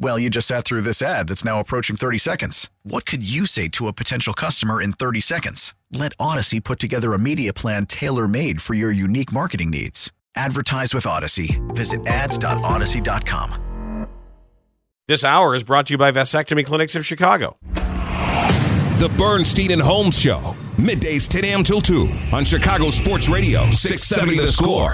Well, you just sat through this ad that's now approaching 30 seconds. What could you say to a potential customer in 30 seconds? Let Audacy put together a media plan tailor made for your unique marketing needs. Advertise with Audacy. Visit ads.audacy.com. This hour is brought to you by Vasectomy Clinics of Chicago. The Bernstein and Holmes Show, middays 10 a.m. till 2 on Chicago Sports Radio, 670 The Score.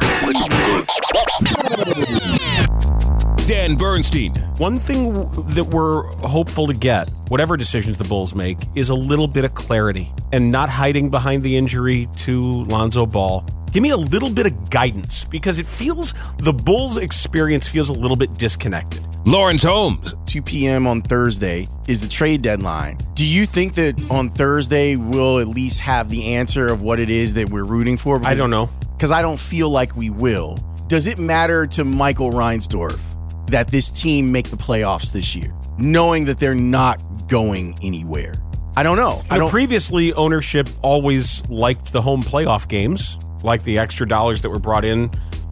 Dan Bernstein. One thing that we're hopeful to get, whatever decisions the Bulls make, is a little bit of clarity and not hiding behind the injury to Lonzo Ball. Give me a little bit of guidance because it feels the Bulls' experience feels a little bit disconnected. Lawrence Holmes. 2 p.m. on Thursday is the trade deadline. Do you think that on Thursday we'll at least have the answer of what it is that we're rooting for? I don't know. Because I don't feel like we will. Does it matter to Michael Reinsdorf that this team make the playoffs this year, knowing that they're not going anywhere? I don't know. I don't. previously, ownership always liked the home playoff games, like the extra dollars that were brought in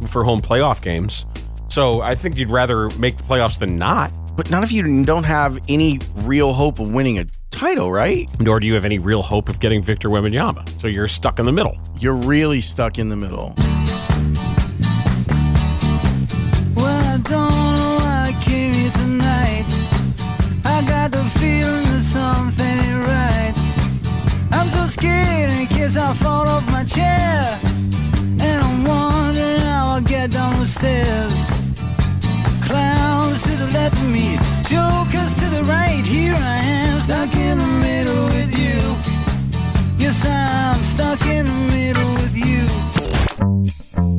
for home playoff games. So I think you'd rather make the playoffs than not. but none of you don't have any real hope of winning a title, right? Nor do you have any real hope of getting Victor Wembanyama. So you're stuck in the middle. You're really stuck in the middle. I fall off my chair. And I'm wondering how I'll get down the stairs. Clowns to the left of me, jokers to the right. Here I am, stuck in the middle with you. Yes, I'm stuck in the middle with you.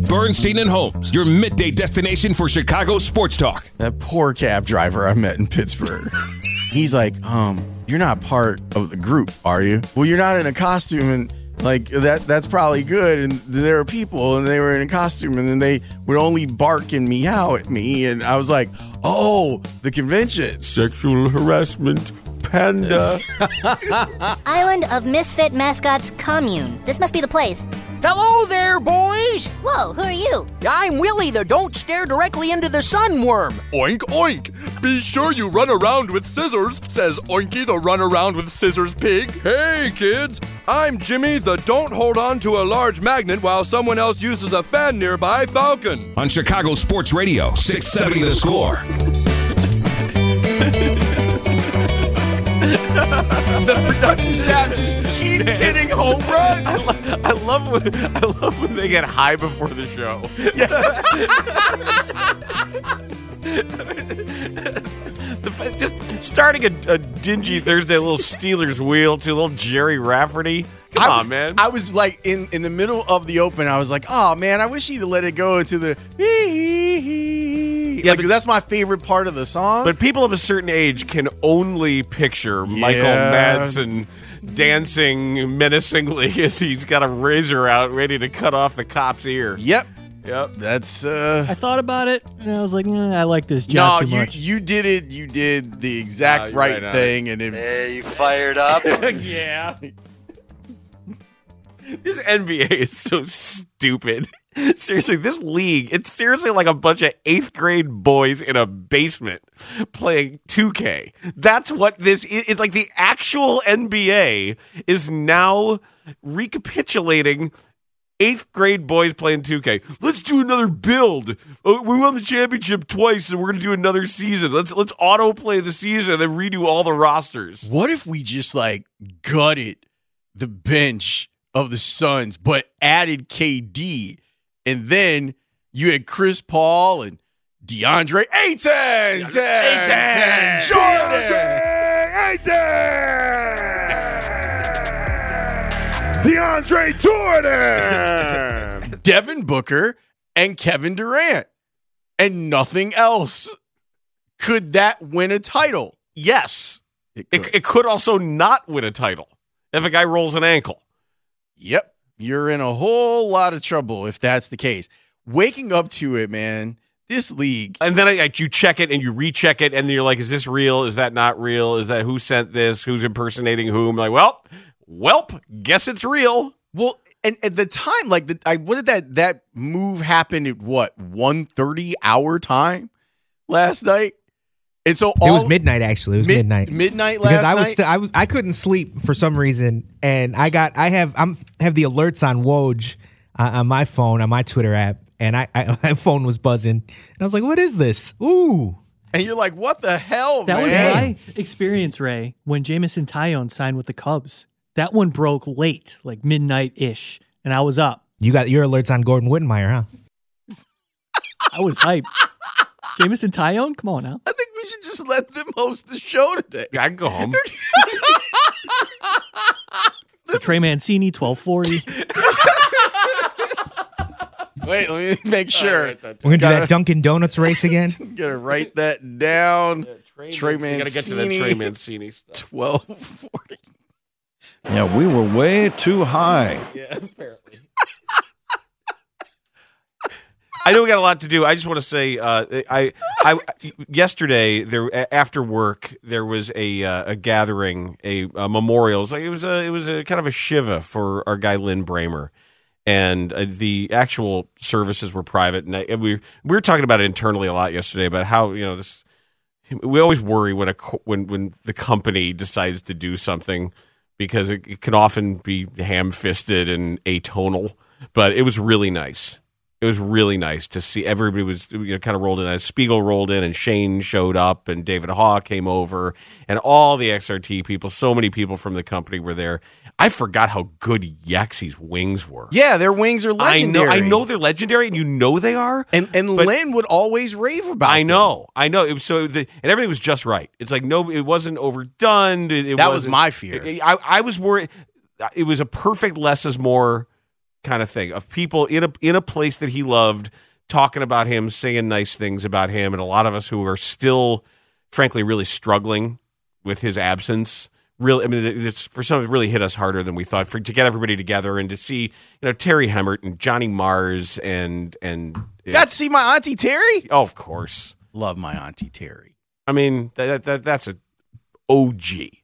Bernstein and Holmes, your midday destination for Chicago sports talk. That poor cab driver I met in Pittsburgh. He's like, um, you're not part of the group, are you? Well, you're not in a costume and like that that's probably good and there are people and they were in a costume and then they would only bark and meow at me and I was like, "Oh, the convention." Sexual harassment, panda. Uh, Island of Misfit Mascots Commune. This must be the place. Hello there, boys! Whoa, who are you? I'm Willie the Don't Stare Directly into the Sun worm. Oink oink! Be sure you run around with scissors, says Oinky the Run Around with Scissors Pig. Hey kids, I'm Jimmy the Don't Hold On to a Large Magnet while someone else uses a fan nearby Falcon. On Chicago Sports Radio, 670 The Score. the production staff just keeps hitting home runs. I, lo- I love when I love when they get high before the show. The fa- just starting a, a dingy Thursday a little Stealers Wheel to a little Gerry Rafferty. Come I on, was, man. I was like in in the middle of the open. I was like, "Oh man, I wish he'd let it go into the Yeah, like but- that's my favorite part of the song." But people of a certain age can only picture Michael Madsen dancing menacingly as he's got a razor out ready to cut off the cop's ear. yep, Yep. that's uh I thought about it and I was like, "Nah, I like this no, job too you much. you did it. You did the exact you're right right thing, and it's Hey, you fired up? yeah. This NBA is so stupid. Seriously, this league, it's seriously like a bunch of eighth grade boys in a basement playing 2K. That's what this is. It's like the actual NBA is now recapitulating eighth grade boys playing 2K. Let's do another build. Oh, we won the championship twice, and we're going to do another season. Let's let's auto play the season and then redo all the rosters. what if we just like gutted the bench of the Suns, but added KD, and then you had Chris Paul and DeAndre Ayton, 10, 10, Jordan. Ayton, DeAndre Jordan. Devin Booker and Kevin Durant. And nothing else. Could that win a title? Yes. It could. It, could also not win a title if a guy rolls an ankle. Yep. You're in a whole lot of trouble if that's the case. Waking up to it, man. This league. And then I, you check it and you recheck it, and then you're like, "Is this real? Is that not real? Is that who sent this? Who's impersonating whom?" Like, well, welp, guess it's real. Well, and at the time, like, the, I what did that that move happen at what one thirty hour time last night? And so all, it was midnight. Actually, it was Mid- midnight. midnight because last I was night? st- I was I couldn't sleep for some reason, and I got I have I'm have the alerts on Woj uh, on my phone on my Twitter app, and I, I my phone was buzzing, and I was like, "What is this?" Ooh, and you're like, "What the hell, That was my experience, Ray, when Jameson Taillon signed with the Cubs. That one broke late, like midnight ish, and I was up. you got your alerts on Gordon Wittenmyer, huh? I was hyped. Jameson Taillon, come on now. I think we should just let them host the show today. Yeah, I can go home. Trey Mancini, twelve forty. Wait, let me make sure. We're gonna do that Dunkin' Donuts race again. Gotta write that down. Trey You gotta get to that Mancini. Trey Mancini stuff. Twelve forty. Yeah, we were way too high. Yeah, apparently. I know we got a lot to do. I just want to say, uh, I, I, yesterday there after work there was a uh, a gathering, a, a memorial. It was it was a it was a kind of a shiva for our guy Lin Brehmer, and uh, the actual services were private. And I, and we we were talking about it internally a lot yesterday about how you know this. We always worry when a when when the company decides to do something because it, it can often be ham fisted and atonal. But it was really nice. It was really nice to see everybody was you know, kind of rolled in. As Spiegel rolled in, and Shane showed up, and David Haugh came over, and all the XRT people. So many people from the company were there. I forgot how good Yak-Zies wings were. Yeah, their wings are legendary. I know, I know they're legendary, and you know they are. And and Lin would always rave about. I them. know, I know. It was so, the, and everything was just right. It's like no, it wasn't overdone. It, it That was my fear. I, I was worried. It was a perfect less is more kind of thing of people in a in a place that he loved talking about him, saying nice things about him, and a lot of us who are still, frankly, really struggling with his absence. Really, I mean, it's for some it really hit us harder than we thought. For to get everybody together and to see, you know, Terry Hemmert and Johnny Mars and and Got to see my auntie Terry. Oh, of course. Love my auntie Terry. I mean, that, that that's a OG.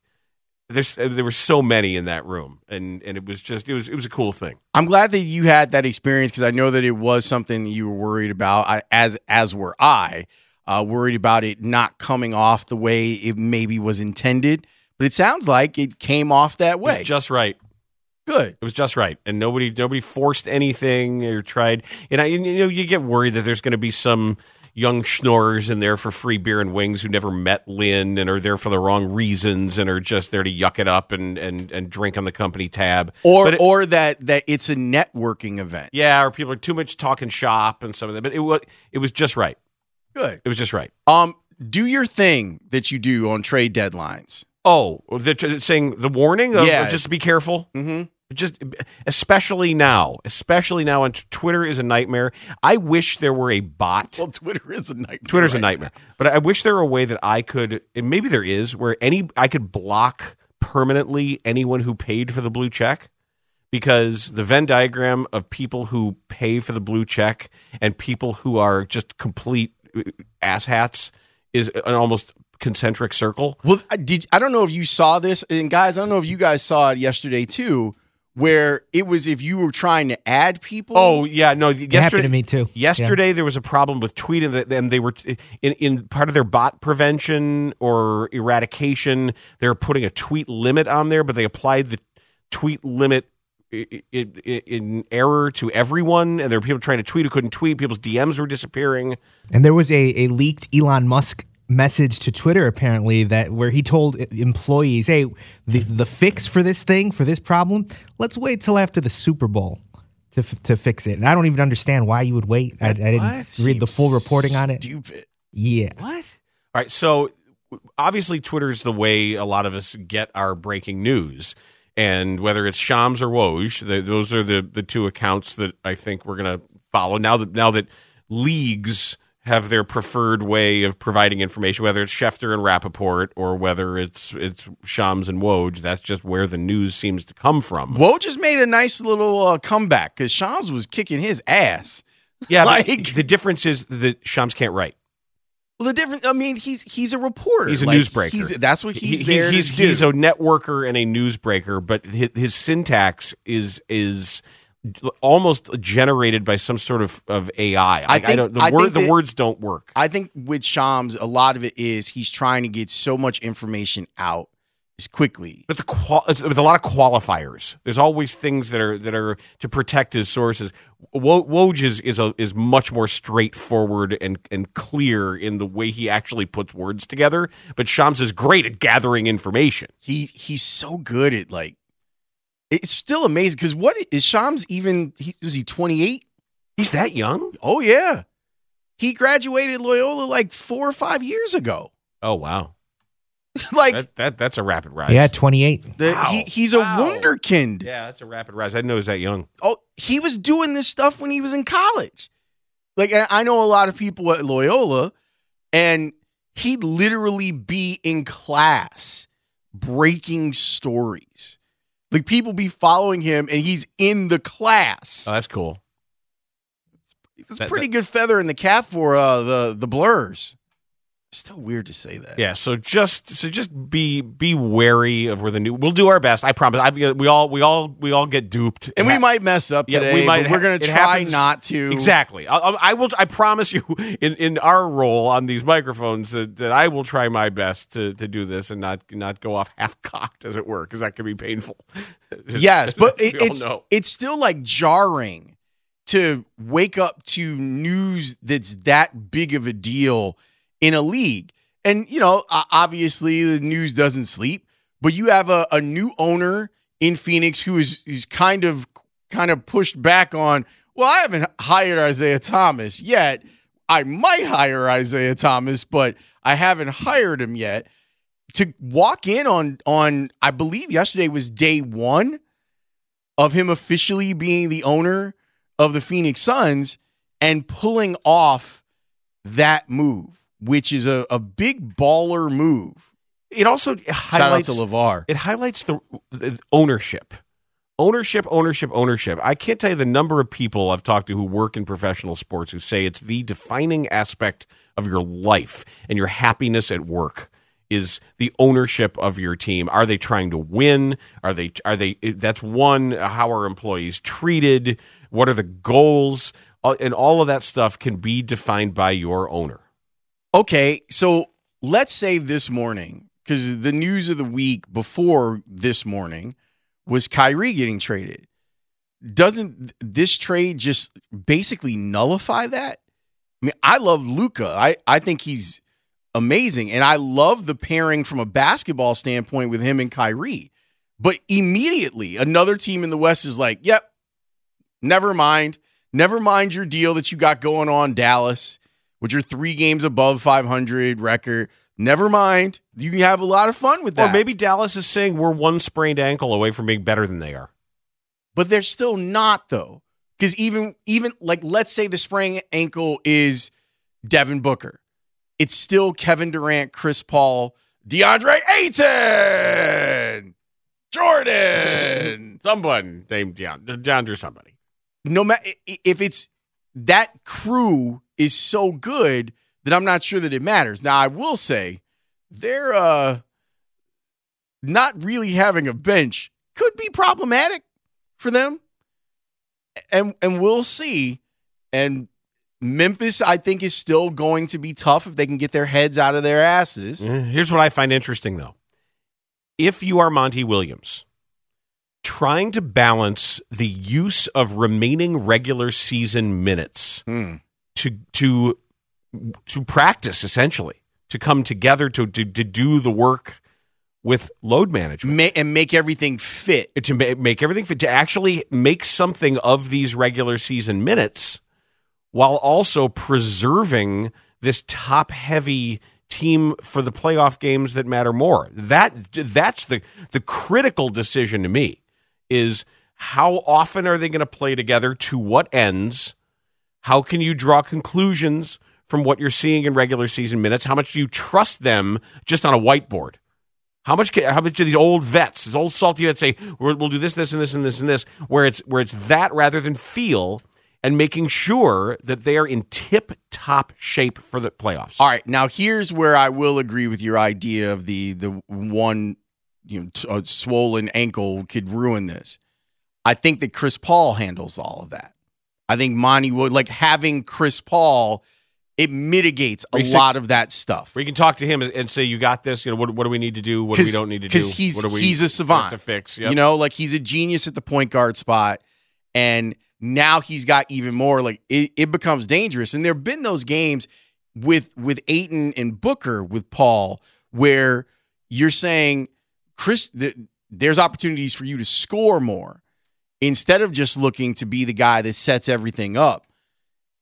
There's there were so many in that room, and and it was just it was it was a cool thing. I'm glad that you had that experience because I know that it was something that you were worried about. I, as as were I, uh, worried about it not coming off the way it maybe was intended. But it sounds like it came off that It way. was just right. Good. It was just right, and nobody nobody forced anything or tried. And I you know you get worried that there's going to be some young schnorrers in there for free beer and wings who never met Lin and are there for the wrong reasons and are just there to yuck it up and and and drink on the company tab. or it- or that that it's a networking event. yeah, or people are too much talking shop and some of that. But it was it was just right. Good. It was just right. Um, do your thing that you do on trade deadlines. Oh, the, saying the warning of Yeah. just be careful. Mm-hmm. Just especially now, especially now, and Twitter is a nightmare. I wish there were a bot. Well, Twitter is a nightmare. Twitter's a right nightmare, but I wish there were a way that I could, and maybe there is, where any I could block permanently anyone who paid for the blue check, because the Venn diagram of people who pay for the blue check and people who are just complete uh, asshats is an almost concentric circle. Well, I did I don't know if you saw this, and guys, I don't know if you guys saw it yesterday too, where it was if you were trying to add people. Oh yeah, no. Yesterday, happened to me, too. Yesterday there was a problem with tweeting that, and they were in, in part of their bot prevention or eradication. They were putting a tweet limit on there, but they applied the tweet limit i- i- i- in error to everyone, and there were people trying to tweet who couldn't tweet. People's DMs were disappearing. And there was a, a leaked Elon Musk message to Twitter apparently that where he told employees, "Hey, the the fix for this thing for this problem, let's wait till after the Super Bowl." to f- to fix it, and I don't even understand why you would wait. I, I didn't What? read the full reporting on it. Stupid. Yeah. What? All right. So obviously, Twitter's the way a lot of us get our breaking news. And whether it's Shams or Woj, the, those are the, the two accounts that I think we're going to follow. Now that now that leagues have their preferred way of providing information, whether it's Schefter and Rappaport or whether it's it's Shams and Woj, that's just where the news seems to come from. Woj just made a nice little uh, comeback because Shams was kicking his ass. Yeah, like the difference is that Shams can't write. well, the different. I mean, he's he's a reporter. He's a Like, newsbreaker. He's, that's what he's He- there he's, to do. He's a networker and a newsbreaker, but his, his syntax is is almost generated by some sort of, of AI. Like, I, think- don't, the I word think the words don't work. I think with Shams, a lot of it is he's trying to get so much information out as quickly. But the qual- it's, with a lot of qualifiers, there's always things that are that are to protect his sources. Wo- Woj is is, a, is much more straightforward and and clear in the way he actually puts words together. But Shams is great at gathering information. He he's so good at like. It's still amazing because what is Shams even? He, was he twenty eight? He's that young? Oh yeah, he graduated Loyola like four or five years ago. Oh wow, like that, that that's a rapid rise. Yeah, 28. the, Wow. he, he's a wunderkind. Yeah, that's a rapid rise. I didn't know he was that young. Oh, he was doing this stuff when he was in college. Like I I know a lot of people at Loyola, and he'd literally be in class breaking stories. Like people be following him, and he's in the class. Oh, that's cool. It's a that- pretty good feather in the cap for uh, the the blurs. Still weird to say that. Yeah, so just so just be be wary of where the new. We'll do our best. I promise. I, we all we all we all get duped, And we ha- might mess up Yeah, today, but we're gonna try happens- not to. Exactly. I, I will. I promise you, in, in our role on these microphones, that, that I will try my best to, to do this and not not go off half cocked, as it were, because that can be painful. Yes, but it, it's know. it's still like jarring to wake up to news that's that big of a deal in a league. And you know, obviously the news doesn't sleep, but you have a, a new owner in Phoenix who is is kind of kind of pushed back on. Well, I haven't hired Isiah Thomas yet. I might hire Isiah Thomas, but I haven't hired him yet to walk in on on I believe yesterday was day one of him officially being the owner of the Phoenix Suns and pulling off that move, which is a, a big baller move. It also Shout out highlights to LeVar. It highlights the, the ownership. Ownership, ownership, ownership. I can't tell you the number of people I've talked to who work in professional sports who say it's the defining aspect of your life and your happiness at work is the ownership of your team. Are they trying to win? Are they are they that's one how are employees treated? What are the goals? And all of that stuff can be defined by your owner. Okay, so let's say this morning, because the news of the week before this morning was Kyrie getting traded. Doesn't this trade just basically nullify that? I mean, I love Luka. I, I think he's amazing. And I love the pairing from a basketball standpoint with him and Kyrie. But immediately, another team in the West is like, yep, never mind. Never mind your deal that you got going on, Dallas, with your three games above 500 record. Never mind. You can have a lot of fun with that. Or maybe Dallas is saying we're one sprained ankle away from being better than they are. but they're still not though because even even like let's say the sprained ankle is devin booker it's still kevin durant chris paul deandre ayton jordan Someone named Deon- DeAndre somebody. no matter if it's that crew is so good that i'm not sure that it matters. Now i will say they're uh not really having a bench could be problematic for them. And and we'll see. And memphis i think is still going to be tough if they can get their heads out of their asses. Eh, Here's what I find interesting, though. If you are Monty Williams, trying to balance the use of remaining regular season minutes Hmm. To to to practice, essentially, to come together to to, to do the work with load management Ma- and make everything fit. to ma- make everything fit to actually make something of these regular season minutes while also preserving this top heavy team for the playoff games that matter more that that's the the critical decision to me is how often are they going to play together to what ends how can you draw conclusions from what you're seeing in regular season minutes how much do you trust them just on a whiteboard how much? Can, how much do these old vets, these old salty vets, say we'll, we'll do this, this, and this, and this, and this? Where it's where it's that rather than feel, and making sure that they are in tip top shape for the playoffs. All right, now here's where I will agree with your idea of the the one you know uh, swollen ankle could ruin this. I think that Chris Paul handles all of that. I think Monty would like having Chris Paul. It mitigates a lot of that stuff. We can talk to him and- say, "You got this. You know what? What do we need to do? What do we don't need to do? Because he's we he's a savant to fix." Yep. You know, like he's a genius at the point guard spot, and now he's got even more. Like it, it becomes dangerous. And there have been those games with with Ayton and Booker with Paul where you're saying, Chris, th- there's opportunities for you to score more instead of just looking to be the guy that sets everything up.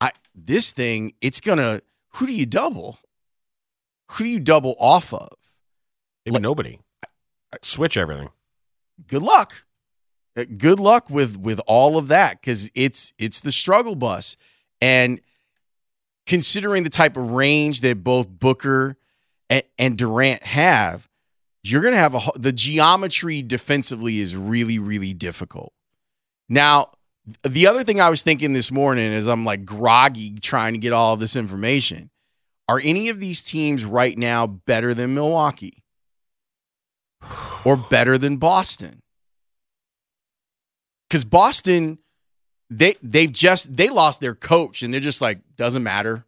I this thing, it's gonna. Who do you double? Who do you double off of? Maybe nobody. Switch everything. good luck. Uh, Good luck with with all of that because it's it's the struggle bus, and considering the type of range that both Booker and, and Durant have, you're gonna have a the geometry defensively is really really difficult. Now, the other thing I was thinking this morning as I'm like groggy trying to get all this information, are any of these teams right now better than Milwaukee? or better than Boston. Cuz Boston they they've just they lost their coach and they're just like doesn't matter.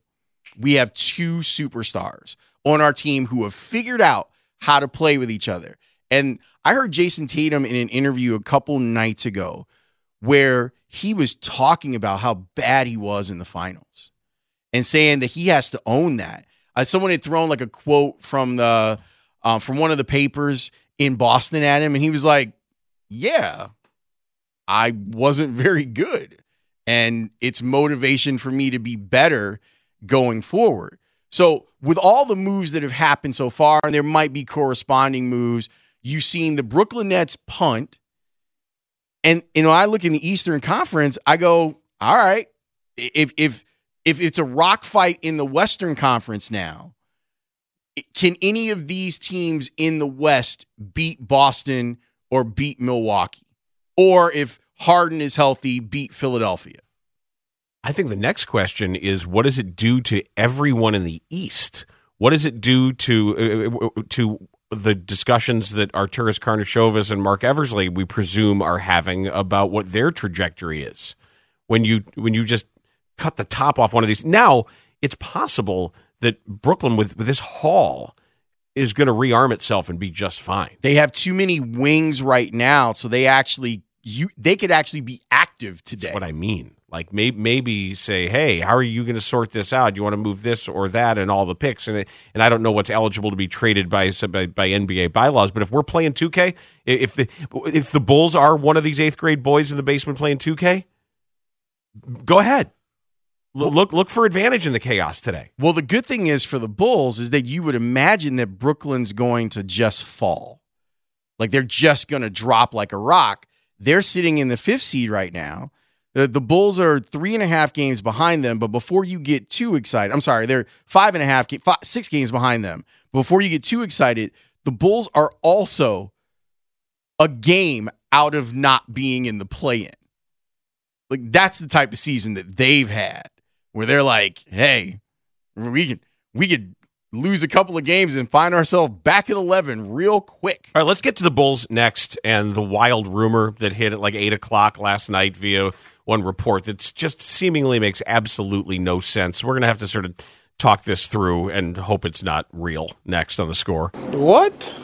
We have two superstars on our team who have figured out how to play with each other. And I heard Jayson Tatum in an interview a couple nights ago where he was talking about how bad he was in the finals and saying that he has to own that. Uh, someone had thrown like a quote from the uh, from one of the papers in Boston at him, and he was like, "Yeah, I wasn't very good, and it's motivation for me to be better going forward." So, with all the moves that have happened so far, and there might be corresponding moves, you've seen the Brooklyn Nets punt, and you know, I look in the Eastern Conference, I go, "All right, if if if it's a rock fight in the Western Conference now." can any of these teams in the West beat Boston or beat Milwaukee? Or if Harden is healthy, beat Philadelphia? I think the next question is what does it do to everyone in the East? What does it do to uh, to the discussions that Arturas Karnisovas and Marc Eversley we presume are having about what their trajectory is when you when you just cut the top off one of these. Now it's possible that Brooklyn with, with this haul is going to rearm itself and be just fine. They have too many wings right now, so they actually you they could actually be active today. That's what I mean. Like maybe, maybe say, hey, how are you going to sort this out? You want to move this or that and all the picks, and it, and I don't know what's eligible to be traded by, by by NBA bylaws. But if we're playing 2K, if the if the Bulls are one of these eighth grade boys in the basement playing 2K, go ahead. Look, look look for advantage in the chaos today. Well, the good thing is for the Bulls is that you would imagine that Brooklyn's going to just fall. Like they're just going to drop like a rock. They're sitting in the fifth seed right now. The, Bulls are three and a half games behind them, but before you get too excited, I'm sorry, they're five and a half, five, six games behind them. Before you get too excited, the Bulls are also a game out of not being in the play in. Like that's the type of season that they've had where they're like, hey, we can we could lose a couple of games and find ourselves back at 11 real quick. All right, let's get to the Bulls next and the wild rumor that hit at like eight o'clock last night via one report that just seemingly makes absolutely no sense. We're going to have to sort of talk this through and hope it's not real next on the score. What?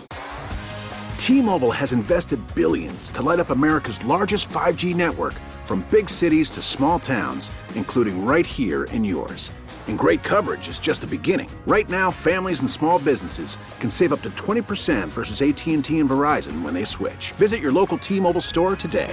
T-Mobile has invested billions to light up America's largest 5G network from big cities to small towns, including right here in yours. And great coverage is just the beginning. Right now, families and small businesses can save up to 20% versus AT&T and Verizon when they switch. Visit your local T-Mobile store today.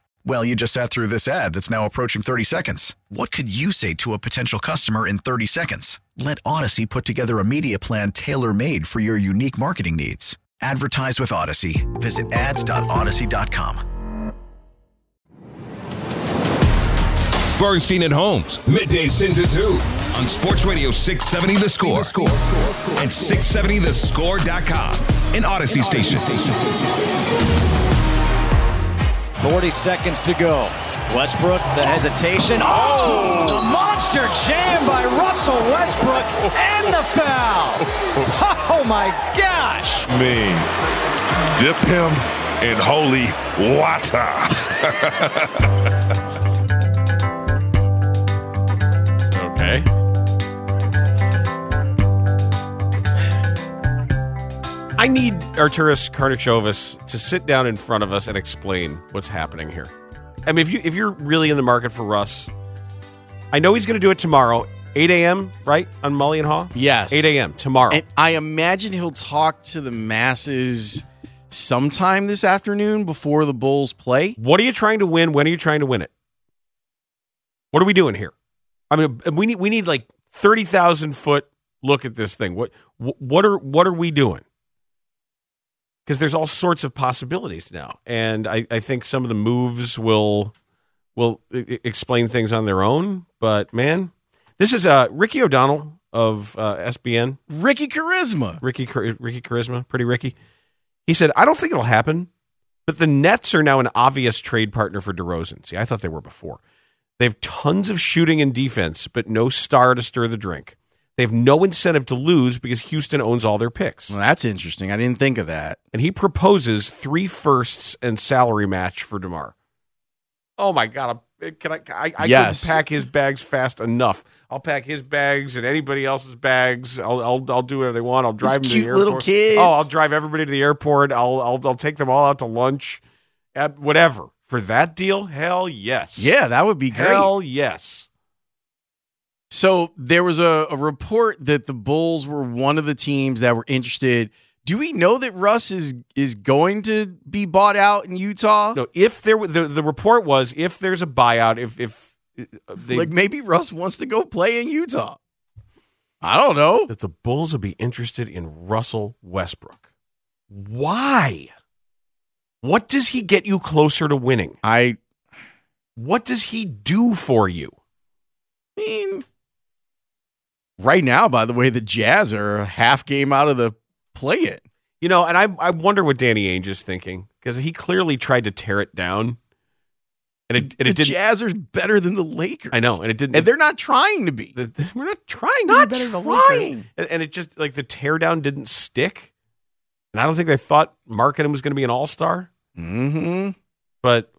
Well, you just sat through this ad that's now approaching 30 seconds. What could you say to a potential customer in 30 seconds? Let Audacy put together a media plan tailor made for your unique marketing needs. Advertise with Audacy. Visit ads.audacy.com. Bernstein and Holmes, middays 10 to 2 on Sports Radio 670 The Score, and 670thescore.com. An Audacy station. 40 seconds to go. Westbrook, the hesitation. Oh, oh, the monster jam by Russell Westbrook and the foul. Oh my gosh. Me. Dip him in holy water. Okay. I need Arturas Karnisovas to sit down in front of us and explain what's happening here. I mean, if you if you're really in the market for Russ, I know he's going to do it tomorrow, 8 a.m. Right on Mully and Haugh. Yes. 8 a.m. tomorrow. And I imagine he'll talk to the masses sometime this afternoon before the Bulls play. What are you trying to win? When are you trying to win it? What are we doing here? I mean, we need we need like thirty thousand foot look at this thing. What what are what are we doing? Because there's all sorts of possibilities now, and I, I think some of the moves will will I- explain things on their own. But man, this is uh, Ricky O'Donnell of uh, SBN. Ricky Charisma. Ricky Char- Ricky Charisma, pretty Ricky. He said, "I don't think it'll happen, but the Nets are now an obvious trade partner for DeRozan. See, I thought they were before. They have tons of shooting and defense, but no star to stir the drink. They have no incentive to lose because Houston owns all their picks. Well, that's interesting. I didn't think of that. And he proposes three firsts and salary match for DeMar. Oh my god! I- eh, Can I? I, I Yes. pack his bags fast enough. I'll pack his bags and anybody else's bags. I'll I'll, I'll do whatever they want. I'll drive them to the airport. little kids. Oh, I'll drive everybody to the airport. I'll I'll I'll take them all out to lunch, at whatever for that deal. Hell yes. Yeah, that would be great. Hell yes. So there was a, a report that the Bulls were one of the teams that were interested. Do we know that Russ is is going to be bought out in Utah? No, if there the the report was if there's a buyout, if if uh, they, like maybe Russ wants to go play in Utah. I don't know. that the Bulls would be interested in Russell Westbrook. Why? What does he get you closer to winning? I What does he do for you? I mean, right now, by the way, the Jazz are a half game out of the play it. You know, and I I wonder what Danny Ainge is thinking because he clearly tried to tear it down, and it and The it didn't. Jazz are better than the Lakers. I know, and it didn't. And they're not trying to be. the- we're not trying to Not be better than the trying. Lakers. And, and it just like the teardown didn't stick, and I don't think they thought Markkanen was going to be an all star. Mm-hmm. But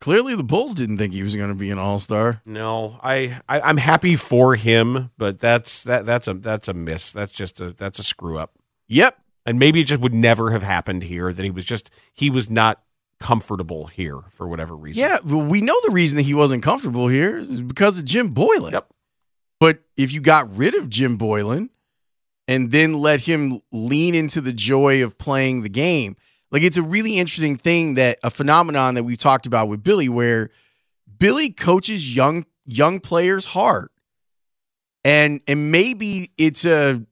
Clearly, the Bulls didn't think he was going to be an All Star. No, I, I I'm happy for him, but that's that that's a that's a miss. That's just a that's a screw up. Yep. And maybe it just would never have happened here. That he was just he was not comfortable here for whatever reason. Yeah, well, we know the reason that he wasn't comfortable here is because of Jim Boylen. Yep. But if you got rid of Jim Boylen and then let him lean into the joy of playing the game, like it's a really interesting thing that a phenomenon that we've talked about with Billy, where Billy coaches young young players hard, and and maybe it's a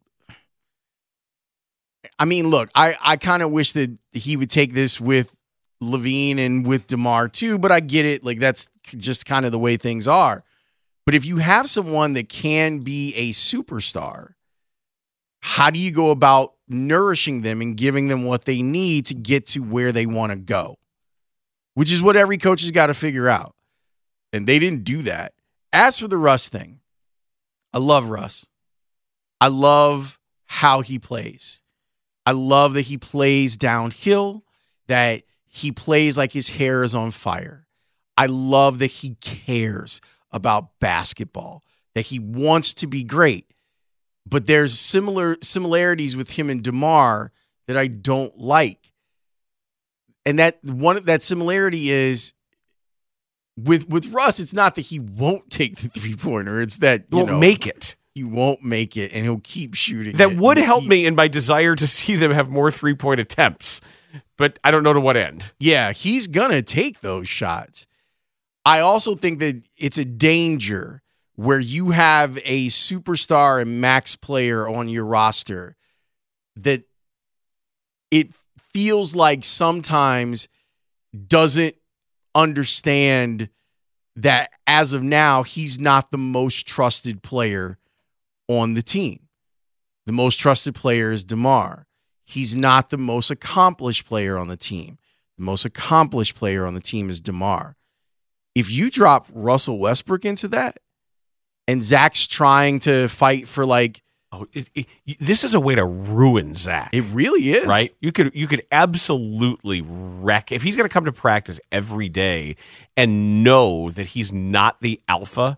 I mean, look, I, I kind of wish that he would take this with LaVine and with DeMar too, but I get it. Like that's just kind of the way things are. But if you have someone that can be a superstar, how do you go about nourishing them and giving them what they need to get to where they want to go? Which is what every coach has got to figure out. And they didn't do that. As for the Russ thing, I love Russ. I love how he plays. I love that he plays downhill, that he plays like his hair is on fire. I love that he cares about basketball, that he wants to be great. But there's similar similarities with him and DeMar that I don't like. And that one that similarity is with with Russ, it's not that he won't take the three pointer. It's that He you won't know, make it. He won't make it, and he'll keep shooting. That would help he- me in my desire to see them have more three point attempts, but I don't know to what end. Yeah, he's gonna take those shots. I also think that it's a danger where you have a superstar and max player on your roster that it feels like sometimes doesn't understand that as of now he's not the most trusted player on the team. The most trusted player is DeMar. He's not the most accomplished player on the team. The most accomplished player on the team is DeMar. If you drop Russell Westbrook into that, and Zach's trying to fight for like, Oh, it, it, this is a way to ruin Zach. it really is right? You could you could absolutely wreck if he's going to come to practice every day and know that he's not the alpha.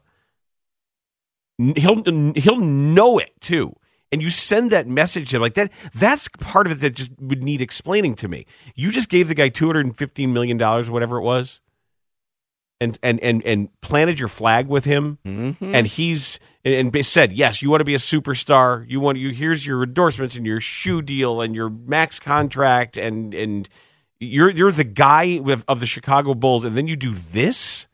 He'll he'll know it too, and you send that message to him like that. That's part of it that just would need explaining to me. You just gave the guy two hundred and fifteen million dollars, whatever it was, and and and and planted your flag with him, Mm-hmm. and he's and, and said, "Yes, you want to be a superstar. You want you. Here's your endorsements and your shoe deal and your max contract, and and you're you're the guy with, of the Chicago Bulls, and then you do this."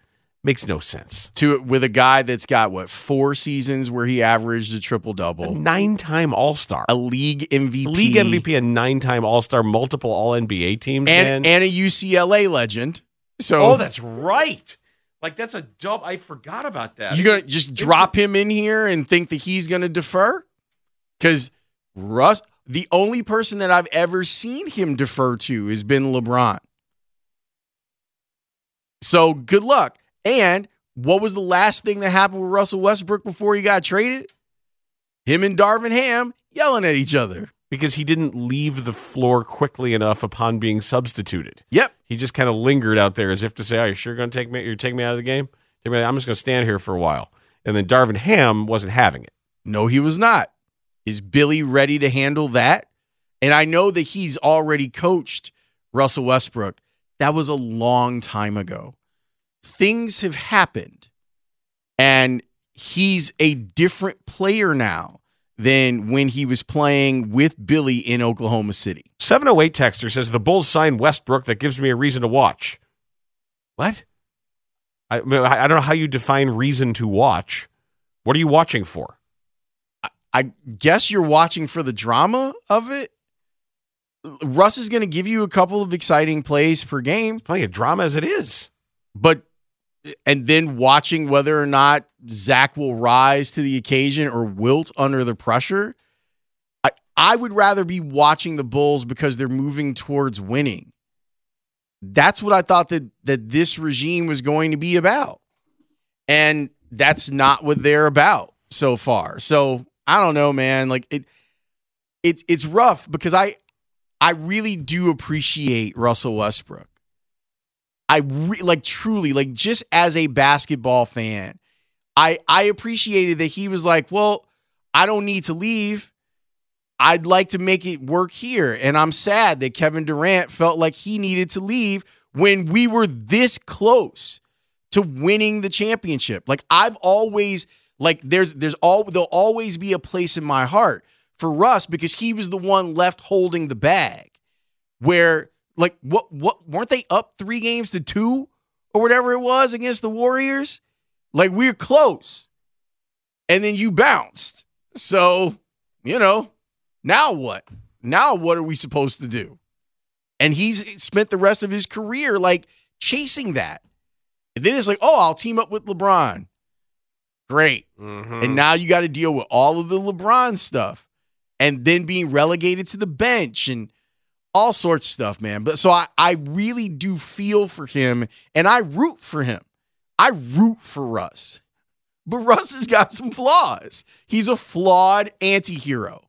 Makes no sense. to with a guy that's got what four seasons where he averaged a triple double, Nine time All Star, a league MVP, league MVP, a nine time All Star, multiple All NBA teams, and man. and a UCLA legend. So oh, that's right. Like that's a dub. I forgot about that. You're gonna just drop him in here and think that he's gonna defer? Because Russ, the only person that I've ever seen him defer to has been LeBron. So good luck. And what was the last thing that happened with Russell Westbrook before he got traded? Him and Darvin Ham yelling at each other. Because he didn't leave the floor quickly enough upon being substituted. Yep. He just kind of lingered out there as if to say, "Are you sure going to take me? You're taking me out of the game? I'm just going to stand here for a while." And then Darvin Ham wasn't having it. No, he was not. Is Billy ready to handle that? And I know that he's already coached Russell Westbrook. That was a long time ago. Things have happened, and he's a different player now than when he was playing with Billy in Oklahoma City. 708 texter says the Bulls signed Westbrook. That gives me a reason to watch. What? I, I I don't know how you define reason to watch. What are you watching for? I guess you're watching for the drama of it. Russ is going to give you a couple of exciting plays per game. Plenty of drama as it is. But and then watching whether or not Zach will rise to the occasion or wilt under the pressure. I, I would rather be watching the Bulls because they're moving towards winning. That's what I thought that that this regime was going to be about. And that's not what they're about so far. So I don't know, man. Like it it's it's rough because I I really do appreciate Russell Westbrook. I re- like truly like just as a basketball fan, I I appreciated that he was like, "Well, I don't need to leave. I'd like to make it work here." And I'm sad that Kevin Durant felt like he needed to leave when we were this close to winning the championship. Like I've always like there's there's all there'll always be a place in my heart for Russ because he was the one left holding the bag. Where like what what weren't they up 3 games to 2 or whatever it was against the Warriors? Like we're close. And then you bounced. So, you know, now what? now what are we supposed to do? And he's spent the rest of his career like chasing that. And then it's like, oh, I'll team up with LeBron. Great. Mm-hmm. And now you got to deal with all of the LeBron stuff and then being relegated to the bench and all sorts of stuff, man. But so I, I really do feel for him and I root for him. I root for Russ. But Russ has got some flaws. He's a flawed anti-hero.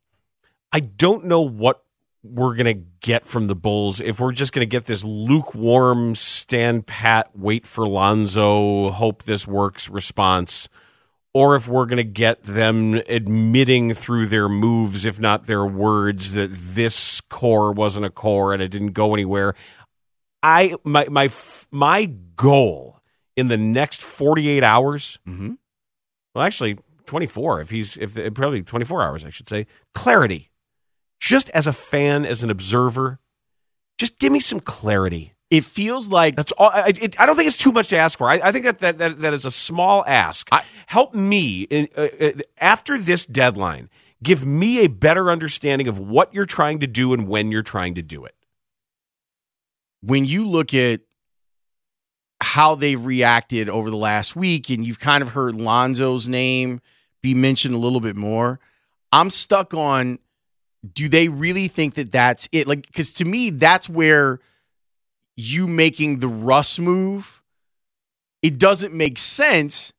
I don't know what we're going to get from the Bulls if we're just going to get this lukewarm, stand pat, wait for Lonzo, hope this works response, or if we're going to get them admitting through their moves, if not their words, that this core wasn't a core and it didn't go anywhere. I my my my goal in the next 48 hours Mm-hmm. well actually 24 if he's if probably 24 hours i should say clarity just as a fan as an observer just give me some clarity It feels like that's all i, it, I don't think it's too much to ask for. I, I think that, that that that is a small ask. Help me in, uh, uh, after this deadline give me a better understanding of what you're trying to do and when you're trying to do it. When you look at how they've reacted over the last week, and you've kind of heard Lonzo's name be mentioned a little bit more, I'm stuck on do they really think that that's it? Like, because to me, that's where you making the Russ move, it doesn't make sense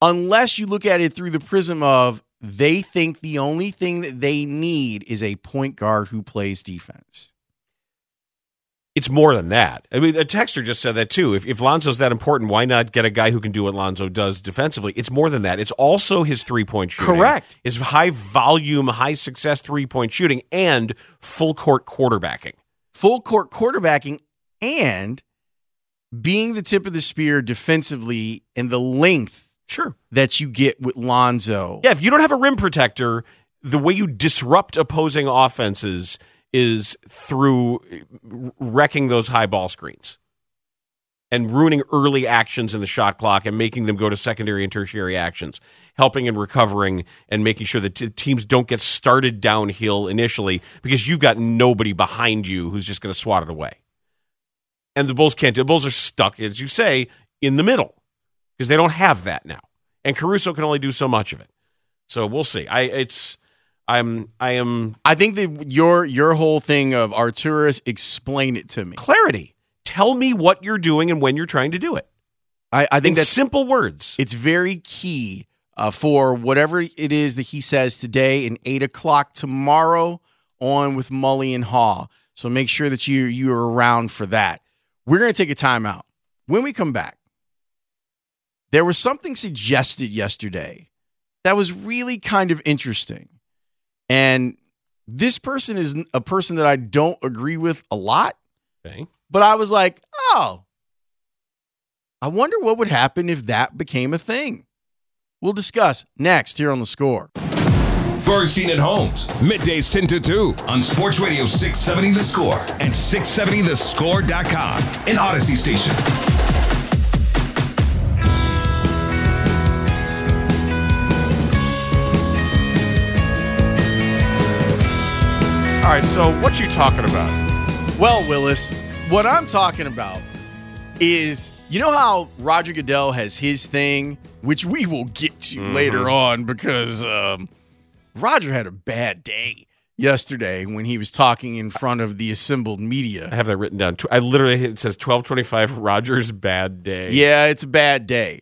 unless you look at it through the prism of they think the only thing that they need is a point guard who plays defense. It's more than that. I mean, the texter just said that too. If, if Lonzo's that important, why not get a guy who can do what Lonzo does defensively? It's more than that. It's also his three point shooting. Correct. His high volume, high success three point shooting and full court quarterbacking. Full court quarterbacking and being the tip of the spear defensively and the length sure. that you get with Lonzo. Yeah, if you don't have a rim protector, the way you disrupt opposing offenses is through wrecking those high ball screens and ruining early actions in the shot clock and making them go to secondary and tertiary actions, helping and recovering and making sure that t- teams don't get started downhill initially because you've got nobody behind you who's just going to swat it away. And the Bulls can't do. The Bulls are stuck, as you say, in the middle because they don't have that now. And Caruso can only do so much of it. So we'll see. I it's I'm I am I think that your your whole thing of Arturas explain it to me. clarity. Tell me what you're doing and when you're trying to do it. I, I think In that's simple words. It's very key uh, for whatever it is that he says today and eight o'clock tomorrow on with Mully and Haugh. So make sure that you you are around for that. We're gonna take a timeout. When we come back, there was something suggested yesterday that was really kind of interesting. And this person is a person that I don't agree with a lot. Okay. But I was like, oh, I wonder what would happen if that became a thing. We'll discuss next here on the score. Bernstein and Holmes, middays 10 to 2 on Sports Radio 670 The Score and 670thescore.com, in Audacy station. All right, so what you talking about? Well, Willis, what I'm talking about is you know how Roger Goodell has his thing, which we will get to Mhm. later on because um, Roger had a bad day yesterday when he was talking in front of the assembled media. I have that written down. I literally it says 1225 Rogers bad day. Yeah, it's a bad day.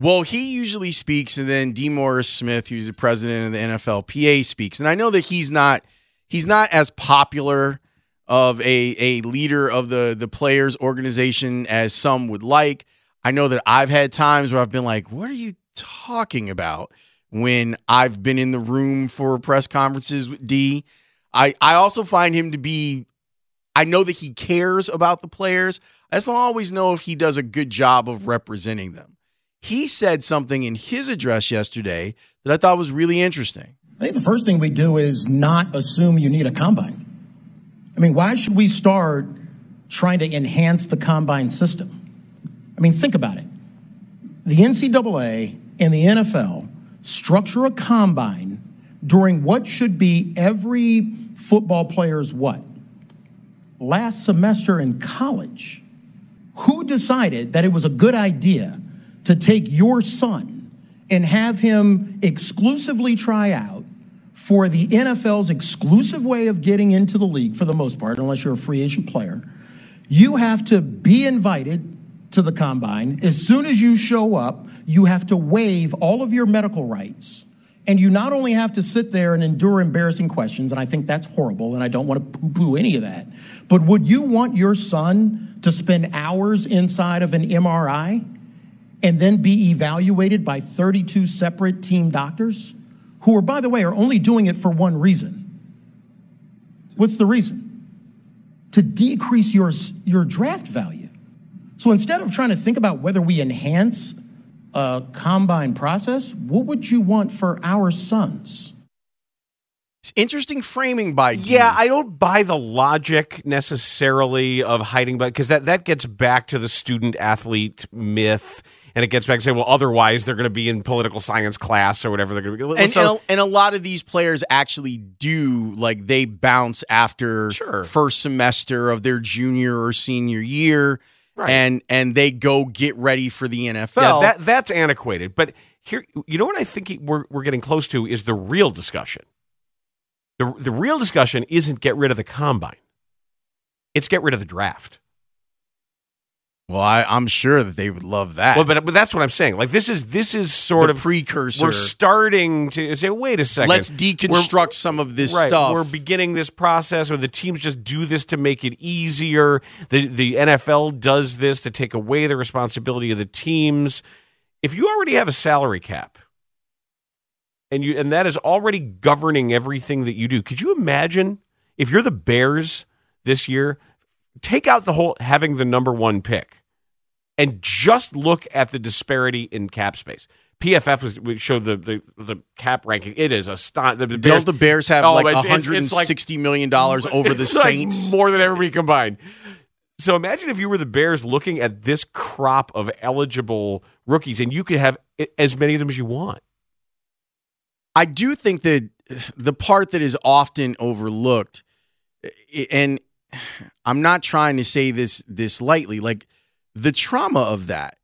Well, he usually speaks, and then DeMaurice Smith, who's the president of the NFLPA, speaks. And I know that he's not he's not as popular of a a leader of the the players organization as some would like. I know that I've had times where I've been like, "What are you talking about?" When I've been in the room for press conferences with D. I I also find him to be I know that he cares about the players. I just don't always know if he does a good job of representing them. He said something in his address yesterday that I thought was really interesting. I think the first thing we do is not assume you need a combine. I mean, why should we start trying to enhance the combine system? I mean, think about it. The NCAA and the NFL structure a combine during what should be every football players what? Last semester in college. Who decided that it was a good idea to take your son and have him exclusively try out for the NFL's exclusive way of getting into the league for the most part, unless you're a free agent player? You have to be invited to the combine. As soon as you show up, you have to waive all of your medical rights. And you not only have to sit there and endure embarrassing questions, and I think that's horrible, and I don't want to poo poo any of that, but would you want your son to spend hours inside of an MRI and then be evaluated by 32 separate team doctors who are, by the way, are only doing it for one reason? What's the reason? To decrease your, your draft value. So instead of trying to think about whether we enhance a combine process, what would you want for our sons? It's interesting framing by D. Yeah, I don't buy the logic necessarily of hiding, but because that that gets back to the student athlete myth, and it gets back to say, well, otherwise they're going to be in political science class or whatever they're going to be. and, So- and, a, and a lot of these players actually do like they bounce after first semester of their junior or senior year Right. and and they go get ready for the NFL. Yeah, that that's antiquated. But here, you know what I think we're we're getting close to is the real discussion. the The real discussion isn't get rid of the combine; it's get rid of the draft. Well, I, I'm sure that they would love that. Well, but, but that's what I'm saying. Like this is this is sort The of precursor. We're starting to say, wait a 2nd Let's deconstruct some of this stuff. We're beginning this process, or the teams just do this to make it easier. The the NFL does this to take away the responsibility of the teams. If you already have a salary cap, and you and that is already governing everything that you do, could you imagine if you're the Bears this year? Take out the whole having the number one pick and just look at the disparity in cap space. PFF was we showed the, the the cap ranking. It is astonishing. The Don't the Bears have Oh, like it's- it's- $160 like- million dollars over the it's like Saints? more than everybody combined. So imagine if you were the Bears looking at this crop of eligible rookies, and you could have as many of them as you want. I do think that the part that is often overlooked, and I'm not trying to say this this lightly, like the trauma of that,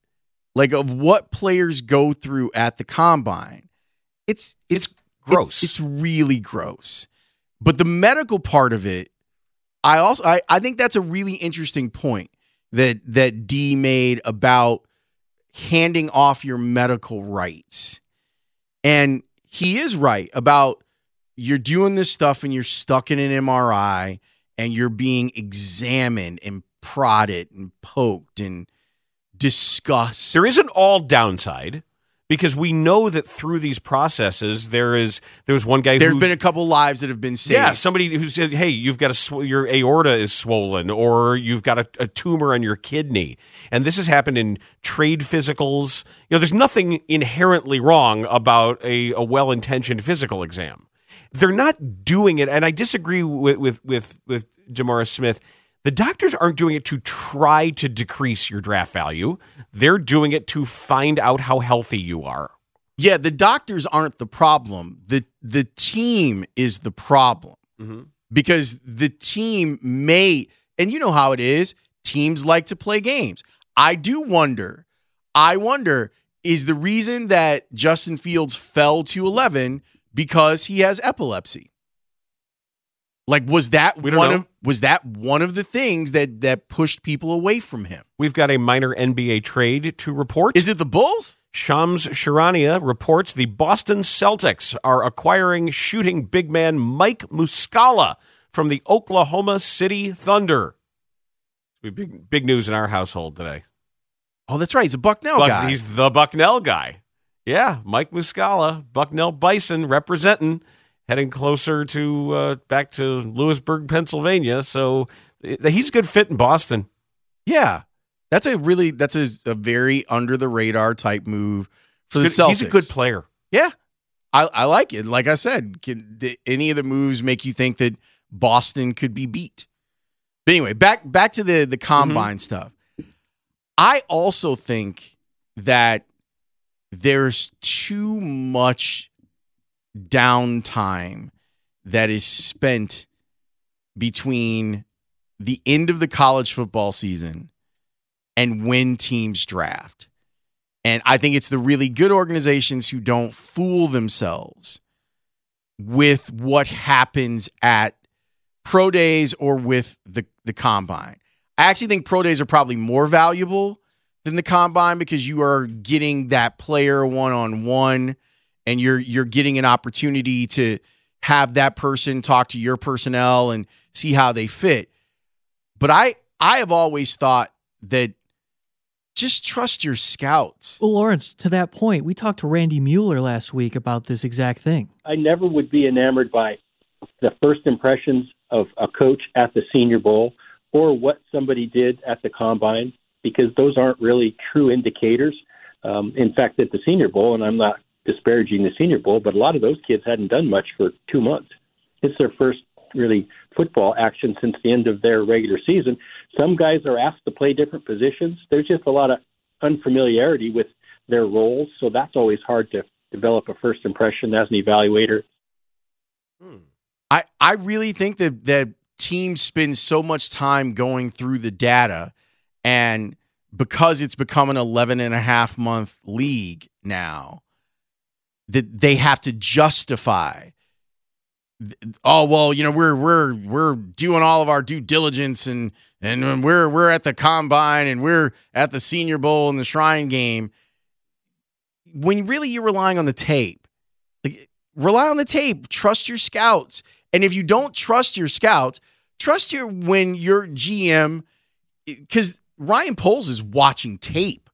like of what players go through at the combine, it's it's, gross. It's, it's really gross. But the medical part of it, I also I, I think that's a really interesting point that that D made about handing off your medical rights. And he is right about you're doing this stuff and you're stuck in an MRI and you're being examined and prodded and poked and discussed. There isn't all downside because we know that through these processes there is there was one guy There's who been a couple lives that have been saved. Yeah, somebody who said, "Hey, you've got a sw- your aorta is swollen, or you've got a, a tumor on your kidney," and this has happened in trade physicals. You know, there's nothing inherently wrong about a, a well-intentioned physical exam. They're not doing it, and I disagree with with with, with Jamara Smith. The doctors aren't doing it to try to decrease your draft value. They're doing it to find out how healthy you are. Yeah, the doctors aren't the problem. The the team is the problem. Mm-hmm. Because the team may and you know how it is, teams like to play games. I do wonder. I wonder is the reason that Justin Fields fell to 11 because he has epilepsy? Like was that one know. of was that one of the things that that pushed people away from him? We've got a minor NBA trade to report. Is it the Bulls? Shams Charania reports the Boston Celtics are acquiring shooting big man Mike Muscala from the Oklahoma City Thunder. Big, big news in our household today. Oh, that's right. He's a Bucknell Buck- guy. He's the Bucknell guy. Yeah, Mike Muscala, Bucknell Bison representing, heading closer to uh, back to Lewisburg, Pennsylvania. So uh, he's a good fit in Boston. Yeah. That's a really that's a, a very under the radar type move for the Good- Celtics. He's a good player. Yeah. I, I like it. Like I said, can did any of the moves make you think that Boston could be beat? But anyway, back back to the the combine stuff. I also think that there's too much downtime that is spent between the end of the college football season and when teams draft. And I think it's the really good organizations who don't fool themselves with what happens at pro days or with the, the combine. I actually think pro days are probably more valuable than the combine because you are getting that player one on one and you're you're getting an opportunity to have that person talk to your personnel and see how they fit. But I I have always thought that just trust your scouts. Well, Lawrence, to that point, we talked to Randy Mueller last week about this exact thing. I never would be enamored by the first impressions of a coach at the Senior Bowl or what somebody did at the combine because those aren't really true indicators. Um, in fact, at the Senior Bowl, and I'm not disparaging the Senior Bowl, but a lot of those kids hadn't done much for two months. It's their first really football action since the end of their regular season. Some guys are asked to play different positions. There's just a lot of unfamiliarity with their roles, so that's always hard to develop a first impression as an evaluator. Hmm. I, I really think that that teams spend so much time going through the data and because it's become an 11 and a half month league now that they have to justify. Oh well you know we're we're we're doing all of our due diligence and and we're we're at the combine and we're at the senior bowl and the shrine game. When really you're relying on the tape like rely on the tape trust your scouts. And if you don't trust your scouts trust your when your gm because eh, ryan poles is watching tape.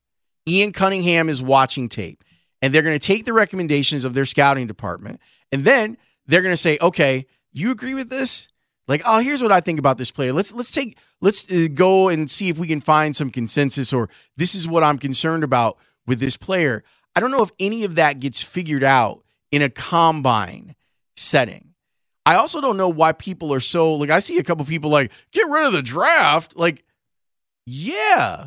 Ian cunningham is watching tape and they're going to take the recommendations of their scouting department and then they're going to say okay you agree with this? Like oh here's what i think about this player. Let's let's take let's uh, go and see if we can find some consensus or this is what i'm concerned about with this player. I don't know if any of that gets figured out in a combine setting. I also don't know why people are so like i see a couple people like get rid of the draft. Like yeah.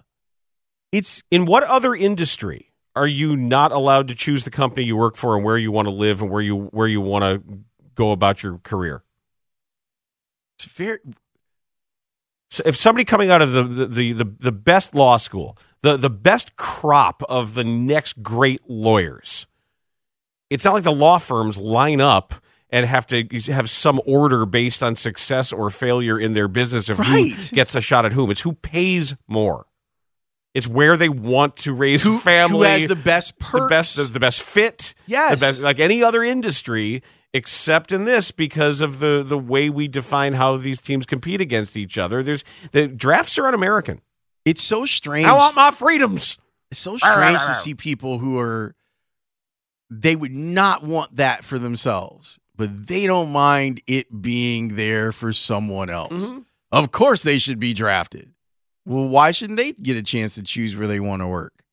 It's in what other industry are you not allowed to choose the company you work for and where you want to live and where you where you want to go about your career? It's very so if somebody coming out of the the, the the best law school the the best crop of the next great lawyers it's not like the law firms line up and have to have some order based on success or failure in their business of Right. who gets a shot at whom. It's who pays more it's where they want to raise a family. who has the best the perks best, the, the best fit. Yes. the best, like any other industry, except in this because of the the way we define how these teams compete against each other. There's the drafts are un-American. It's so strange. I want my freedoms. It's so strange to see people who are they would not want that for themselves, but they don't mind it being there for someone else. Mhm. Of course they should be drafted. Well, why shouldn't they get a chance to choose where they want to work?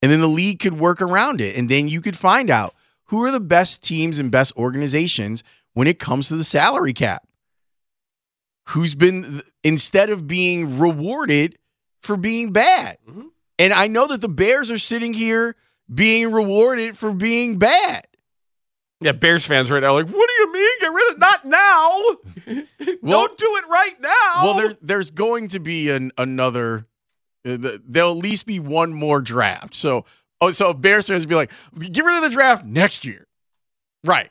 And then the league could work around it and then you could find out who are the best teams and best organizations when it comes to the salary cap. Who's been instead of being rewarded for being bad. Mm-hmm. And I know that the Bears are sitting here being rewarded for being bad. Yeah, Bears fans right now are like, what do you mean? Get rid of not now. Don't do it right now. Well, there, there's going to be an, another. uh, th- There'll at least be one more draft. So, oh, so Bears fans would be like, get rid of the draft next year, right?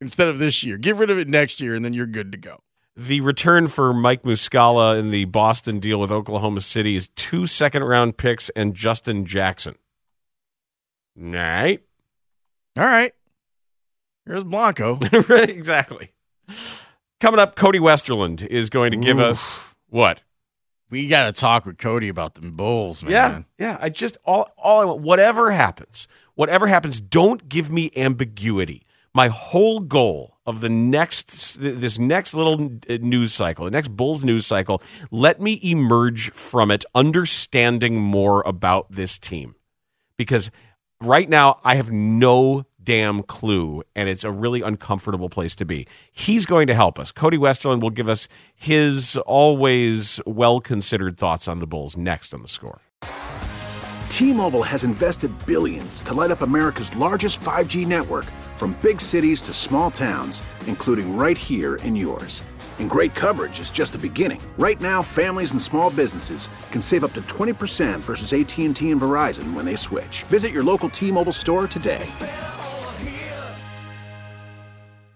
Instead of this year, get rid of it next year, and then you're good to go. the return for Mike Muscala in the Boston deal with Oklahoma City is two second round picks and Justin Jackson. Right. All right. Here's Blanco. right, exactly. Coming up, Cody Westerlund is going to give us what? We got to talk with Cody about them Bulls, man. Yeah, yeah. I just all all I want. Whatever happens, whatever happens, don't give me ambiguity. My whole goal of the next this next little uh, news cycle, the next Bulls news cycle, let me emerge from it understanding more about this team, because right now I have no damn clue, and it's a really uncomfortable place to be. He's going to help us. Cody Westerlund will give us his always well considered thoughts on the Bulls next on the score. T-Mobile has invested billions to light up America's largest 5G network from big cities to small towns, including right here in yours. And great coverage is just the beginning. Right now, families and small businesses can save up to 20% versus AT&T and Verizon when they switch. Visit your local T-Mobile store today.